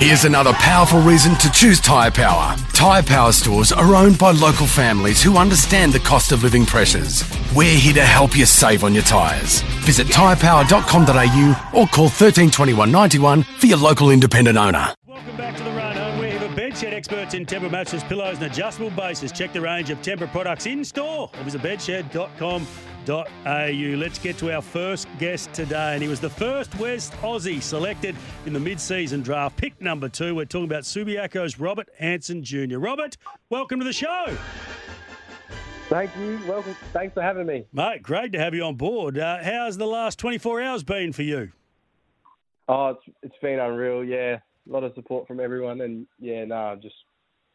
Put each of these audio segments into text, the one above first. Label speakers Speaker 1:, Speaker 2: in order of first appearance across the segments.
Speaker 1: Here's another powerful reason to choose Tyre Power. Tyre Power stores are owned by local families who understand the cost of living pressures. We're here to help you save on your tyres. Visit tyrepower.com.au or call 132191 91 for your local independent owner.
Speaker 2: Welcome back to the run home. We have a bedshed experts in Tempur mattress, pillows, and adjustable bases. Check the range of Tempur products in store or visit bedshed.com.au. Let's get to our first guest today, and he was the first West Aussie selected in the mid-season draft, pick number two. We're talking about Subiaco's Robert Hansen Jr. Robert, welcome to the show.
Speaker 3: Thank you. Welcome. Thanks for having me.
Speaker 2: Mate, great to have you on board. Uh, how's the last 24 hours been for you?
Speaker 3: Oh, it's it's been unreal. Yeah, a lot of support from everyone, and yeah, no, I'm just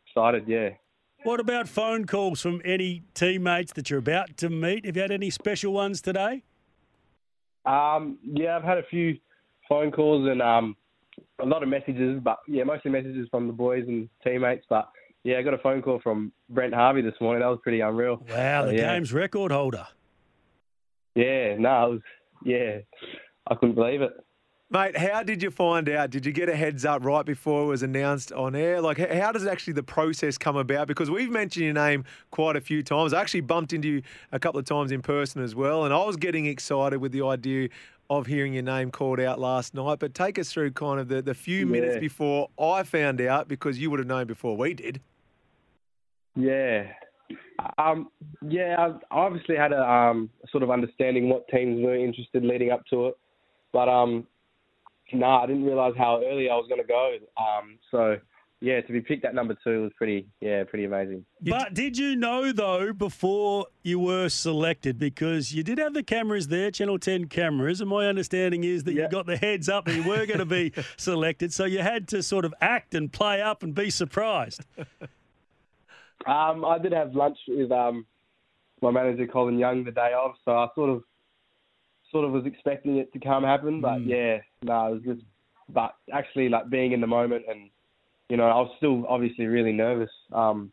Speaker 3: excited. Yeah.
Speaker 2: What about phone calls from any teammates that you're about to meet? Have you had any special ones today?
Speaker 3: Um, yeah, I've had a few phone calls and um, a lot of messages, but yeah, mostly messages from the boys and teammates. But yeah, I got a phone call from Brent Harvey this morning. That was pretty unreal.
Speaker 2: Wow,
Speaker 3: So,
Speaker 2: the
Speaker 3: yeah.
Speaker 2: game's record holder.
Speaker 3: Yeah, no, was yeah, I couldn't believe it.
Speaker 4: Mate, how did you find out? Did you get a heads up right before it was announced on air? Like, how does actually the process come about? Because we've mentioned your name quite a few times. I actually bumped into you a couple of times in person as well, and I was getting excited with the idea of hearing your name called out last night. But take us through kind of the, the few minutes before I found out, because you would have known before we did.
Speaker 3: Yeah. Um, yeah, I obviously had a um, sort of understanding what teams were interested leading up to it, but um, nah, I didn't realise how early I was going to go. Um, so yeah, to be picked at number two was pretty, yeah, pretty amazing.
Speaker 2: But did you know though before you were selected because you did have the cameras there, Channel 10 cameras, and my understanding is that you got the heads up that you were going to be selected, so you had to sort of act and play up and be surprised.
Speaker 3: Um, I did have lunch with um, my manager Colin Young the day of, so I sort of, sort of was expecting it to come happen, but yeah, no, it was just, but actually like being in the moment and, you know, I was still obviously really nervous. Um,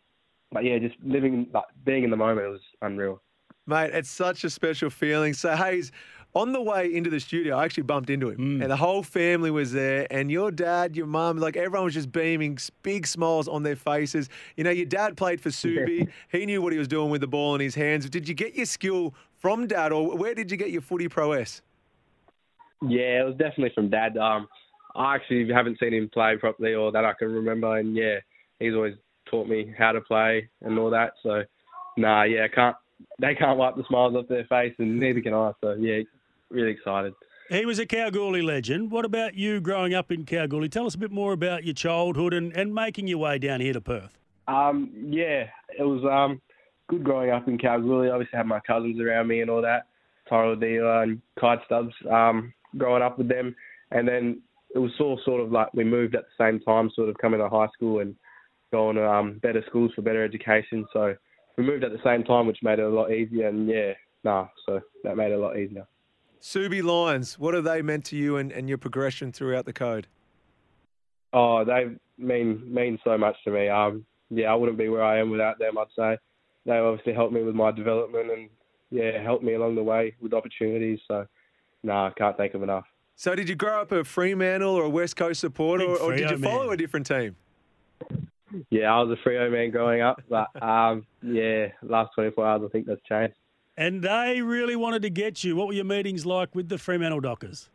Speaker 3: but yeah, just living, like being in the moment it was unreal.
Speaker 4: Mate, it's such a special feeling. So, Hayes, on the way into the studio, I actually bumped into him, and the whole family was there. And your dad, your mum, like everyone was just beaming, big smiles on their faces. You know, your dad played for Subi. he knew what he was doing with the ball in his hands. Did you get your skill from dad, or where did you get your footy prowess?
Speaker 3: Yeah, it was definitely from dad. Um, I actually haven't seen him play properly or that I can remember, and yeah, he's always taught me how to play and all that. So, nah, yeah, can't they can't wipe the smiles off their face, and neither can I. So yeah, really excited.
Speaker 2: He was a Kalgoorlie legend. What about you growing up in Kalgoorlie? Tell us a bit more about your childhood and, and making your way down here to Perth.
Speaker 3: Um, yeah, it was um good growing up in Kalgoorlie. Obviously, had my cousins around me and all that, Tyrell Dealer and Kite Stubbs. Um, growing up with them, and then it was all sort of like we moved at the same time, sort of coming to high school and going to um, better schools for better education. So we moved at the same time, which made it a lot easier. And yeah, nah, so that made it a lot easier.
Speaker 4: Subi Lions, what have they meant to you and, and your progression throughout the code?
Speaker 3: Oh, they mean mean so much to me. Um, yeah, I wouldn't be where I am without them. I'd say they obviously helped me with my development and yeah, helped me along the way with opportunities. So, nah, I can't thank them enough.
Speaker 4: So, did you grow up a Fremantle or a West Coast supporter, or, or did you follow
Speaker 2: man.
Speaker 4: a different team?
Speaker 3: Yeah, I was a Freo man growing up, but um, yeah, last 24 hours I think that's changed.
Speaker 2: And they really wanted to get you. What were your meetings like with the Fremantle Dockers?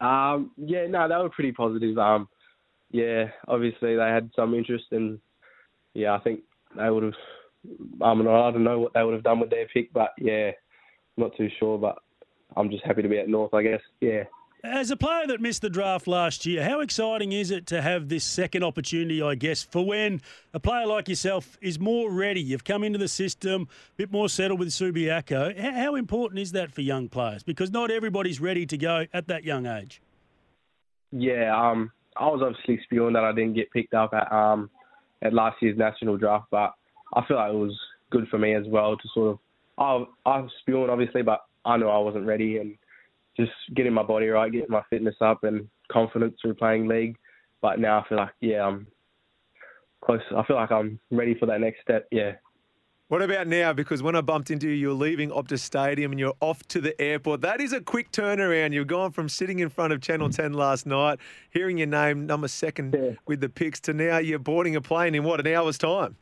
Speaker 3: Um, yeah, no, they were pretty positive. Um, yeah, obviously they had some interest, and yeah, I think they would have. I mean, I don't know what they would have done with their pick, but yeah, I'm not too sure. But I'm just happy to be at North, I guess. Yeah.
Speaker 2: As a player that missed the draft last year, how exciting is it to have this second opportunity, I guess, for when a player like yourself is more ready? You've come into the system, a bit more settled with Subiaco. How important is that for young players? Because not everybody's ready to go at that young age.
Speaker 3: Yeah, um, I was obviously spewing that I didn't get picked up at um at last year's national draft, but I feel like it was good for me as well to sort of I I was spewing obviously, but I knew I wasn't ready and just getting my body right, getting my fitness up and confidence through playing league. But now I feel like yeah, I'm close. I feel like I'm ready for that next step. Yeah.
Speaker 4: What about now? Because when I bumped into you, you're leaving Optus Stadium and you're off to the airport. That is a quick turnaround. You've gone from sitting in front of Channel 10 last night, hearing your name number second
Speaker 3: Yeah.
Speaker 4: with the picks, to now you're boarding a plane in what, an hour's time?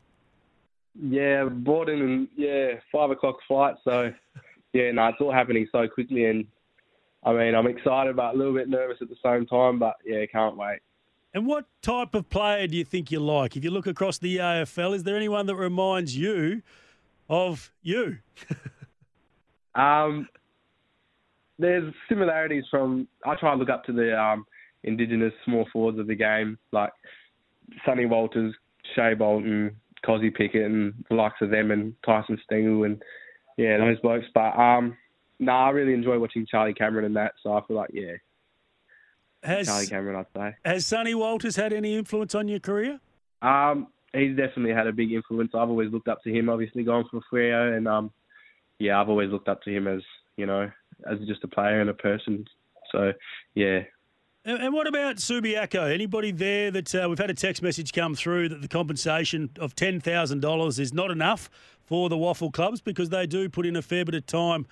Speaker 3: Yeah, bought in and yeah, five o'clock flight. So yeah, no, it's all happening so quickly, and I mean, I'm excited but a little bit nervous at the same time. But yeah, can't wait.
Speaker 2: And what type of player do you think you like? If you look across the AFL, is there anyone that reminds you of you?
Speaker 3: Um, there's similarities from I try and look up to the um, indigenous small forwards of the game, like Sonny Walters, Shai Bolton, Kozzie Pickett, and the likes of them, and Tyson Stengel, and yeah, those blokes. But um, no, I really enjoy watching Charlie Cameron and that. So I feel like yeah, Charlie
Speaker 2: Has
Speaker 3: Cameron, I'd say.
Speaker 2: has Sonny Walters had any influence on your career?
Speaker 3: Um, he's definitely had a big influence. I've always looked up to him, obviously going for Freo, and um, yeah, I've always looked up to him as you know, as just a player and a person. So yeah,
Speaker 2: And, and what about Subiaco? Anybody there that uh, we've had a text message come through that the compensation of ten thousand dollars is not enough for the WAFL clubs because they do put in a fair bit of time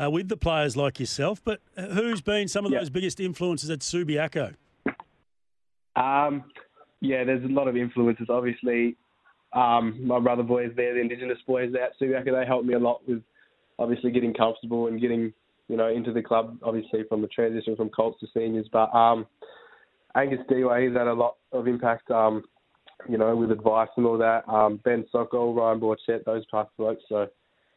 Speaker 2: uh, with the players like yourself. But uh, who's been some of
Speaker 3: Yeah.
Speaker 2: those biggest influences at Subiaco?
Speaker 3: Um, yeah, there's a lot of influences. Obviously, um, my brother boys there, the Indigenous boys there at Subiaco, they helped me a lot with obviously getting comfortable and getting you know into the club. Obviously, from the transition from Colts to seniors, but um, Angus Dewey, he's had a lot of impact. Um, you know, with advice and all that. Um, ben Sokol, Ryan Borchett, those types of folks. So,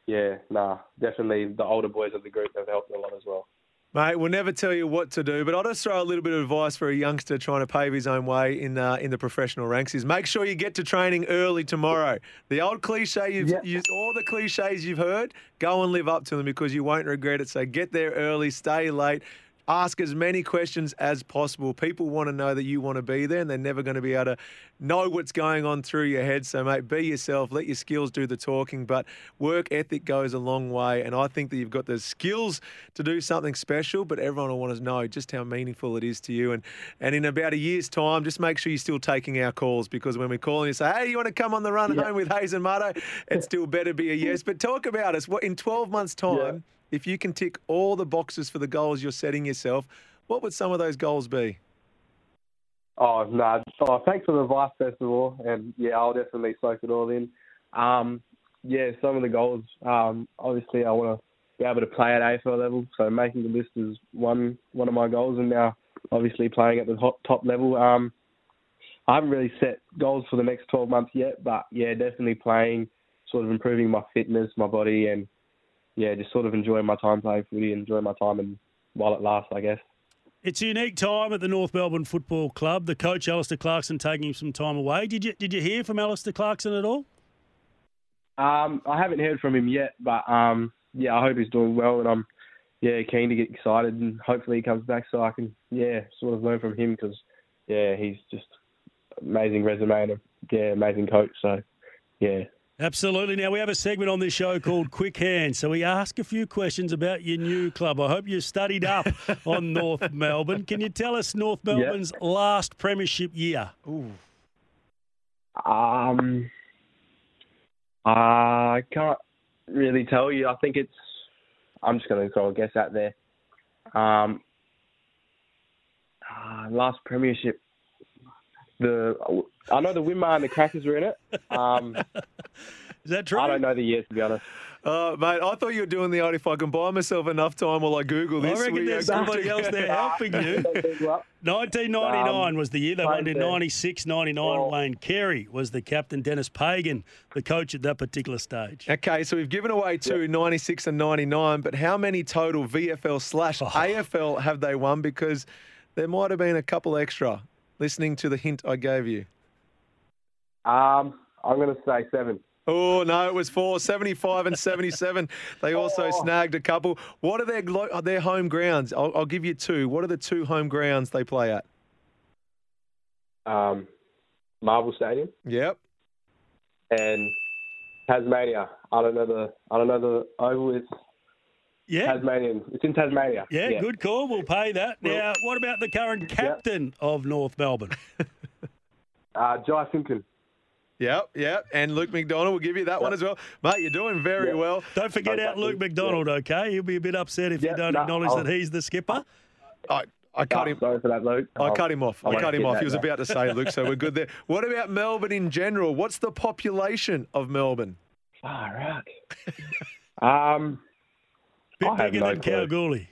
Speaker 3: yeah, nah, definitely the older boys of the group have helped a lot as well.
Speaker 4: Mate, we'll never tell you what to do, but I'll just throw a little bit of advice for a youngster trying to pave his own way in uh, in the professional ranks: is make sure you get to training early tomorrow. The old cliche you've
Speaker 3: Yeah.
Speaker 4: all the cliches you've heard, go and live up to them because you won't regret it. So get there early, stay late. Ask as many questions as possible. People want to know that you want to be there, and they're never going to be able to know what's going on through your head. So, mate, be yourself. Let your skills do the talking. But work ethic goes a long way, and I think that you've got the skills to do something special. But everyone will want to know just how meaningful it is to you. And and in about a year's time, just make sure you're still taking our calls because when we call and you say, "Hey, you want to come on the run home with Hayes and Mutto?" It still better be a yes. But talk about us. What in 12 months' time? If you can tick all the boxes for the goals you're setting yourself, what would some of those goals be?
Speaker 3: Oh no! Oh, thanks for the advice first of all, and yeah, I'll definitely soak it all in. Um, yeah, some of the goals. Um, obviously, I want to be able to play at AFL level, so making the list is one one of my goals, and now obviously playing at the top, top level. Um, I haven't really set goals for the next 12 months yet, but yeah, definitely playing, sort of improving my fitness, my body, and yeah, just sort of enjoying my time playing footy, enjoying my time, and while it lasts, I guess.
Speaker 2: It's a unique time at the North Melbourne Football Club. The coach Alistair Clarkson taking some time away. Did you did you hear from Alistair Clarkson at all?
Speaker 3: Um, I haven't heard from him yet, but um, yeah, I hope he's doing well, and I'm yeah keen to get excited, and hopefully he comes back so I can yeah sort of learn from him because yeah he's just amazing resume and a yeah amazing coach. So yeah,
Speaker 2: Absolutely. Now, we have a segment on this show called Quick Hands. So we ask a few questions about your new club. I hope you studied up on North Melbourne. Can you tell us North Melbourne's last premiership year?
Speaker 3: um, I can't really tell you. I think it's I'm just going to throw a guess out there. Um, uh, last premiership. The I know the Winmar and the Crackers were in it. Um,
Speaker 2: Is that true?
Speaker 3: I don't know the years, to be honest.
Speaker 4: Uh, mate, I thought you were doing the old if I can buy myself enough time while I Google this.
Speaker 2: I
Speaker 4: reckon
Speaker 2: there's somebody else there helping you. 1999 was the year. They won in 96 99.
Speaker 3: Oh.
Speaker 2: Wayne Carey was the captain. Dennis Pagan, the coach at that particular stage.
Speaker 4: Okay, so we've given away two, 96 and 99, but how many total VFL slash
Speaker 2: Oh.
Speaker 4: AFL have they won? Because there might have been a couple extra, listening to the hint I gave you.
Speaker 3: Um, I'm going to say seven.
Speaker 4: Oh, no, it was four, 75 and 77. They also
Speaker 3: Oh.
Speaker 4: snagged a couple. What are their, are their home grounds? I'll, I'll give you two. What are the two home grounds they play at?
Speaker 3: Um, Marvel Stadium
Speaker 4: Yep.
Speaker 3: and Tasmania. I don't know the I don't know the oval. It's
Speaker 2: Yeah.
Speaker 3: Tasmanian. It's in Tasmania.
Speaker 2: Yeah, good call. We'll pay that. Now, what about the current captain of North Melbourne?
Speaker 3: Uh, Jy Simpkin.
Speaker 4: Yep, yep. And Luke McDonald will give you that one as well. Mate, you're doing very well.
Speaker 2: Don't forget out Luke McDonald, okay? He'll be a bit upset if you don't
Speaker 3: no,
Speaker 2: acknowledge
Speaker 3: I'll-
Speaker 2: that he's the skipper.
Speaker 4: I, I cut
Speaker 3: Oh,
Speaker 4: him.
Speaker 3: sorry for that, Luke.
Speaker 4: I
Speaker 3: I'll-
Speaker 4: cut him off.
Speaker 3: I
Speaker 4: I cut him off.
Speaker 3: that
Speaker 4: He was about to say, Luke, so we're good there. What about Melbourne in general? What's the population of Melbourne?
Speaker 3: Far out. um,
Speaker 2: Bit
Speaker 3: I have
Speaker 2: bigger
Speaker 3: no
Speaker 2: than
Speaker 3: clue.
Speaker 2: Kalgoorlie.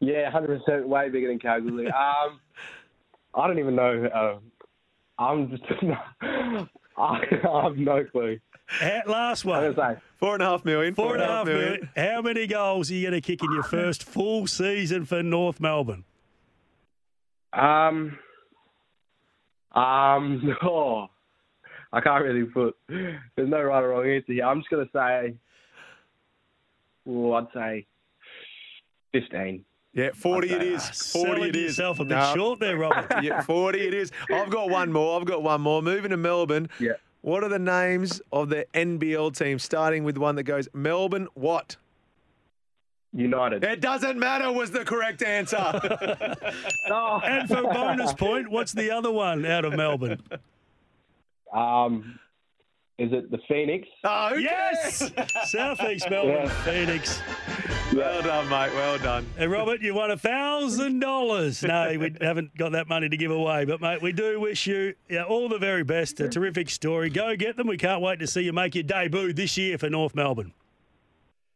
Speaker 3: yeah, 100% way bigger than Kalgoorlie. Um, I don't even know. Uh, I'm just. I have no clue.
Speaker 2: Ha- Last
Speaker 3: I'm
Speaker 2: one.
Speaker 3: gonna say
Speaker 4: Four and a half million.
Speaker 2: Four and a half million. How many goals are you going to kick in your first full season for North Melbourne?
Speaker 3: Um, um, oh, I can't really put. There's no right or wrong answer here. I'm just gonna say. Well, I'd say fifteen.
Speaker 4: Yeah, 40 it is. 40
Speaker 2: Selling
Speaker 4: it is.
Speaker 2: yourself a bit
Speaker 4: No.
Speaker 2: short there, Robert.
Speaker 4: Yeah, 40 it is. I've got one more. I've got one more. Moving to Melbourne.
Speaker 3: Yeah.
Speaker 4: What are the names of the NBL teams, starting with one that goes Melbourne what?
Speaker 3: United.
Speaker 4: It doesn't matter was the correct answer.
Speaker 3: Oh.
Speaker 2: and for bonus point, what's the other one out of Melbourne?
Speaker 3: Um, is it the Phoenix?
Speaker 4: oh, who
Speaker 2: Yes!
Speaker 4: cares?
Speaker 2: Southeast Melbourne,
Speaker 3: Yeah.
Speaker 2: Phoenix.
Speaker 4: Well done, mate. Well done.
Speaker 2: And Robert, you won a thousand dollars. No, we haven't got that money to give away, but mate, we do wish you yeah, all the very best. A terrific story. Go get them. We can't wait to see you make your debut this year for North Melbourne.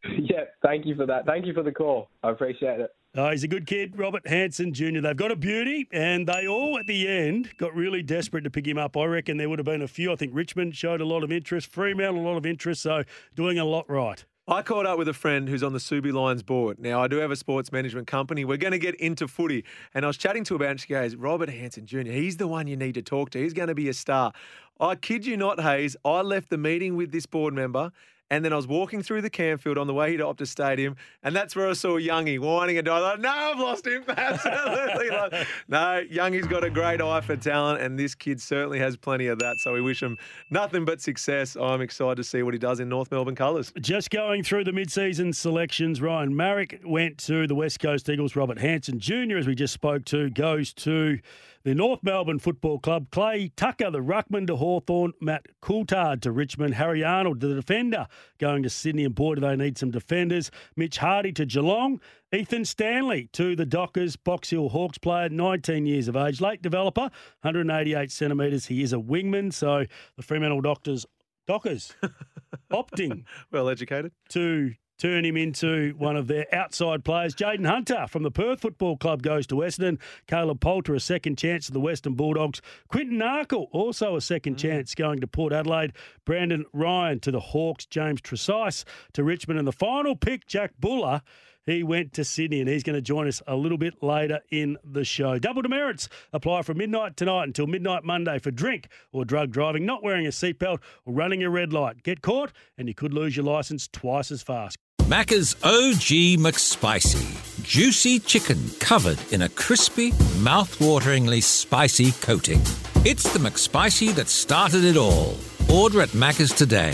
Speaker 3: yeah. Thank you for that. Thank you for the call. I appreciate it.
Speaker 2: Oh, he's a good kid, Robert Hansen Jr. They've got a beauty, and they all at the end got really desperate to pick him up. I reckon there would have been a few. I think Richmond showed a lot of interest, Fremantle a lot of interest, so doing a lot right.
Speaker 4: I caught up with a friend who's on the Subi Lions board. Now, I do have a sports management company. We're going to get into footy. And I was chatting to about and she goes, Robert Hansen Jr., he's the one you need to talk to. He's going to be a star. I kid you not, Hayes, I left the meeting with this board member. And then I was walking through the Campfield on the way to Optus Stadium, and that's where I saw Youngie whining and dying. Like, no, I've lost him. Absolutely. Like, no, Youngie's got a great eye for talent, and this kid certainly has plenty of that. So we wish him nothing but success. I'm excited to see what he does in North Melbourne colours.
Speaker 2: Just going through the mid-season selections, Ryan Maric went to the West Coast Eagles. Robert Hansen Jr., as we just spoke to, goes to the North Melbourne Football Club. Clay Tucker, the ruckman to Hawthorn. Matt Coulthard to Richmond. Harry Arnold, the defender, going to Sydney. And boy, do they need some defenders. Mitch Hardy to Geelong. Ethan Stanley to the Dockers. Box Hill Hawks player, 19 years of age. Late developer, 188 centimetres. He is a wingman. So the Fremantle Doctors, Dockers opting
Speaker 4: Well educated.
Speaker 2: to turn him into one of their outside players. Jaden Hunter from the Perth Football Club goes to Essendon. Caleb Poulter, a second chance to the Western Bulldogs. Quinton Narkle, also a second mm. chance going to Port Adelaide. Brandon Ryan to the Hawks. James Trezise to Richmond. And the final pick, Jack Buller. He went to Sydney and he's going to join us a little bit later in the show. Double demerits apply from midnight tonight until midnight Monday for drink or drug driving, not wearing a seatbelt, or running a red light. Get caught and you could lose your licence twice as fast.
Speaker 5: Macca's OG McSpicy. Juicy chicken covered in a crispy, mouth-wateringly spicy coating. It's the McSpicy that started it all. Order at Macca's today.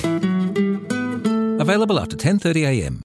Speaker 5: Available after 10:30 a.m.